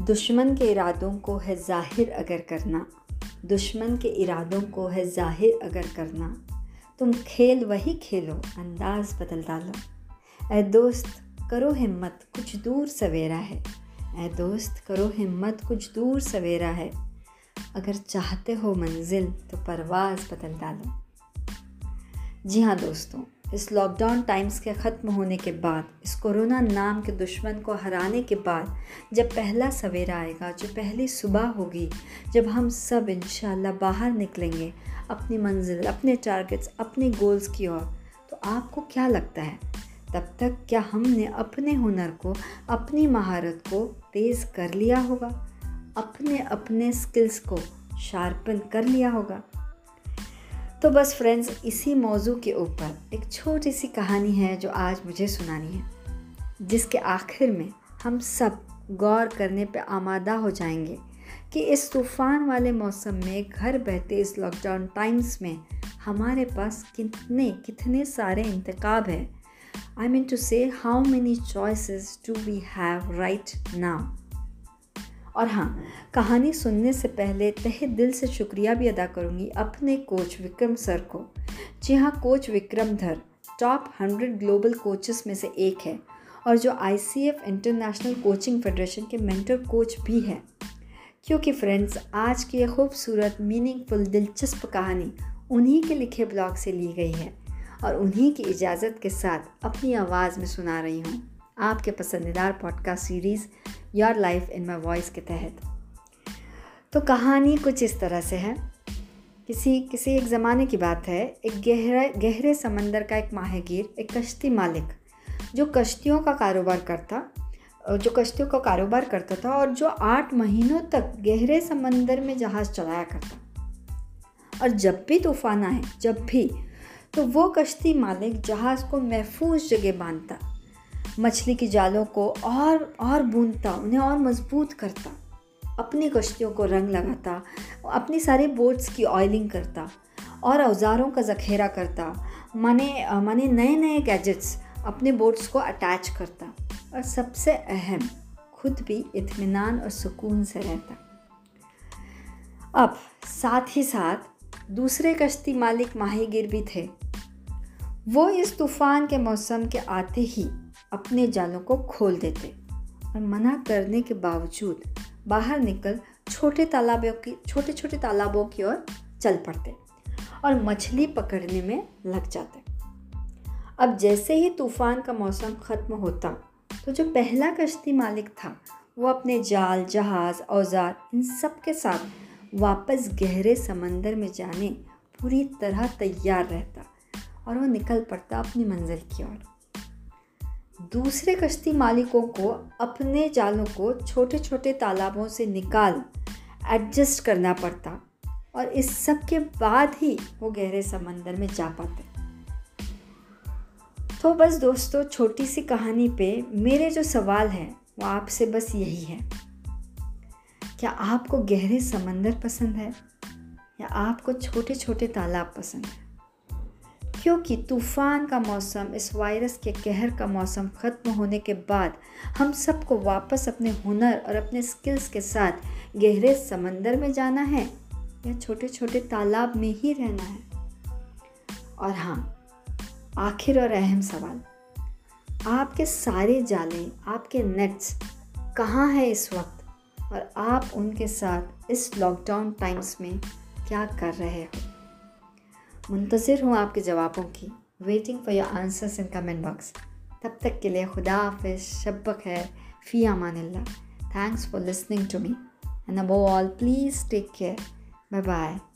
दुश्मन के इरादों को है ज़ाहिर अगर करना। दुश्मन के इरादों को है ज़ाहिर अगर करना। तुम खेल वही खेलो, अंदाज बदल डालो। ए दोस्त, करो हिम्मत, कुछ दूर सवेरा है। ए दोस्त, करो हिम्मत, कुछ दूर सवेरा है। अगर चाहते हो मंजिल तो परवाज़ बदल डालो। जी हाँ दोस्तों इस लॉकडाउन टाइम्स के ख़त्म होने के बाद, इस कोरोना नाम के दुश्मन को हराने के बाद, जब पहला सवेरा आएगा, जो पहली सुबह होगी, जब हम सब इन बाहर निकलेंगे, अपनी मंजिल, अपने टारगेट्स अपने गोल्स की ओर तो आपको क्या लगता है? तब तक क्या हमने अपने हुनर को, अपनी महारत को तेज़ कर लिया होगा? अपने अपने स्किल्स को शार्पन कर लिया होगा? तो बस फ्रेंड्स, इसी मौजू के ऊपर एक छोटी सी कहानी है जो आज मुझे सुनानी है, जिसके आखिर में हम सब गौर करने पे आमादा हो जाएँगे कि इस तूफ़ान वाले मौसम में घर बैठे इस लॉकडाउन टाइम्स में हमारे पास कितने कितने सारे इंतखब है। I mean to say how many choices do we have right now और हाँ कहानी सुनने से पहले तहे दिल से शुक्रिया भी अदा करूँगी अपने कोच विक्रम सर को। जी हाँ कोच विक्रम धर टॉप हंड्रेड ग्लोबल कोचेस में से एक है और जो आईसीएफ इंटरनेशनल कोचिंग फेडरेशन के मेंटर कोच भी हैं। क्योंकि फ्रेंड्स आज की यह खूबसूरत मीनिंगफुल दिलचस्प कहानी उन्हीं के लिखे ब्लॉग से ली गई है और उन्हीं की इजाज़त के साथ अपनी आवाज़ में सुना रही हूँ। आपके पसंदीदार podcast series your life in my voice के तहत। तो कहानी कुछ इस तरह से है। किसी किसी एक ज़माने की बात है। एक गहरे गहरे समंदर का एक माहगीर, एक कश्ती मालिक, जो कश्तियों का कारोबार करता, जो कश्तियों का कारोबार करता था और जो आठ महीनों तक गहरे समंदर में जहाज़ चलाया करता। और जब भी तूफ़ान आए, जब भी तो वो कश्ती मालिक जहाज़ को महफूज जगह बांधता। मछली की जालों को और और बूंदता, उन्हें और मज़बूत करता, अपनी कश्तियों को रंग लगाता, अपनी सारी बोट्स की ऑयलिंग करता, और औज़ारों का ज़ख़ीरा करता, माने माने नए नए गैजेट्स अपने बोट्स को अटैच करता। और सबसे अहम, खुद भी इत्मीनान और सुकून से रहता। अब, साथ ही साथ, दूसरे कश्ती मालिक माहीगिर भी थे। वो इस तूफ़ान के मौसम के आते ही अपने जालों को खोल देते और मना करने के बावजूद बाहर निकल छोटे तालाबों की छोटे छोटे तालाबों की ओर चल पड़ते और मछली पकड़ने में लग जाते। अब जैसे ही तूफ़ान का मौसम ख़त्म होता तो जो पहला कश्ती मालिक था, वो अपने जाल, जहाज़, औज़ार, इन सब के साथ वापस गहरे समंदर में जाने पूरी तरह तैयार रहता और वो निकल पड़ता अपनी मंजिल की ओर। दूसरे कश्ती मालिकों को अपने जालों को छोटे छोटे तालाबों से निकाल एडजस्ट करना पड़ता और इस सब के बाद ही वो गहरे समंदर में जा पाते। तो बस दोस्तों, छोटी सी कहानी पे मेरे जो सवाल हैं, वो आपसे बस यही है। क्या आपको गहरे समंदर पसंद है या आपको छोटे छोटे तालाब पसंद है? क्योंकि तूफ़ान का मौसम, इस वायरस के कहर का मौसम ख़त्म होने के बाद हम सबको वापस अपने हुनर और अपने स्किल्स के साथ गहरे समंदर में जाना है या छोटे छोटे तालाब में ही रहना है। और हाँ आखिर और अहम सवाल, आपके सारे जाले, आपके नेट्स कहाँ हैं इस वक्त? और आप उनके साथ इस लॉकडाउन टाइम्स में क्या कर रहे हो? मुंतज़र हूँ आपके जवाबों की। Waiting for your answers in comment box तब तक के लिए खुदा हाफ़ शब खैर फ़ी अमान thanks for listening to me and above all please take care bye bye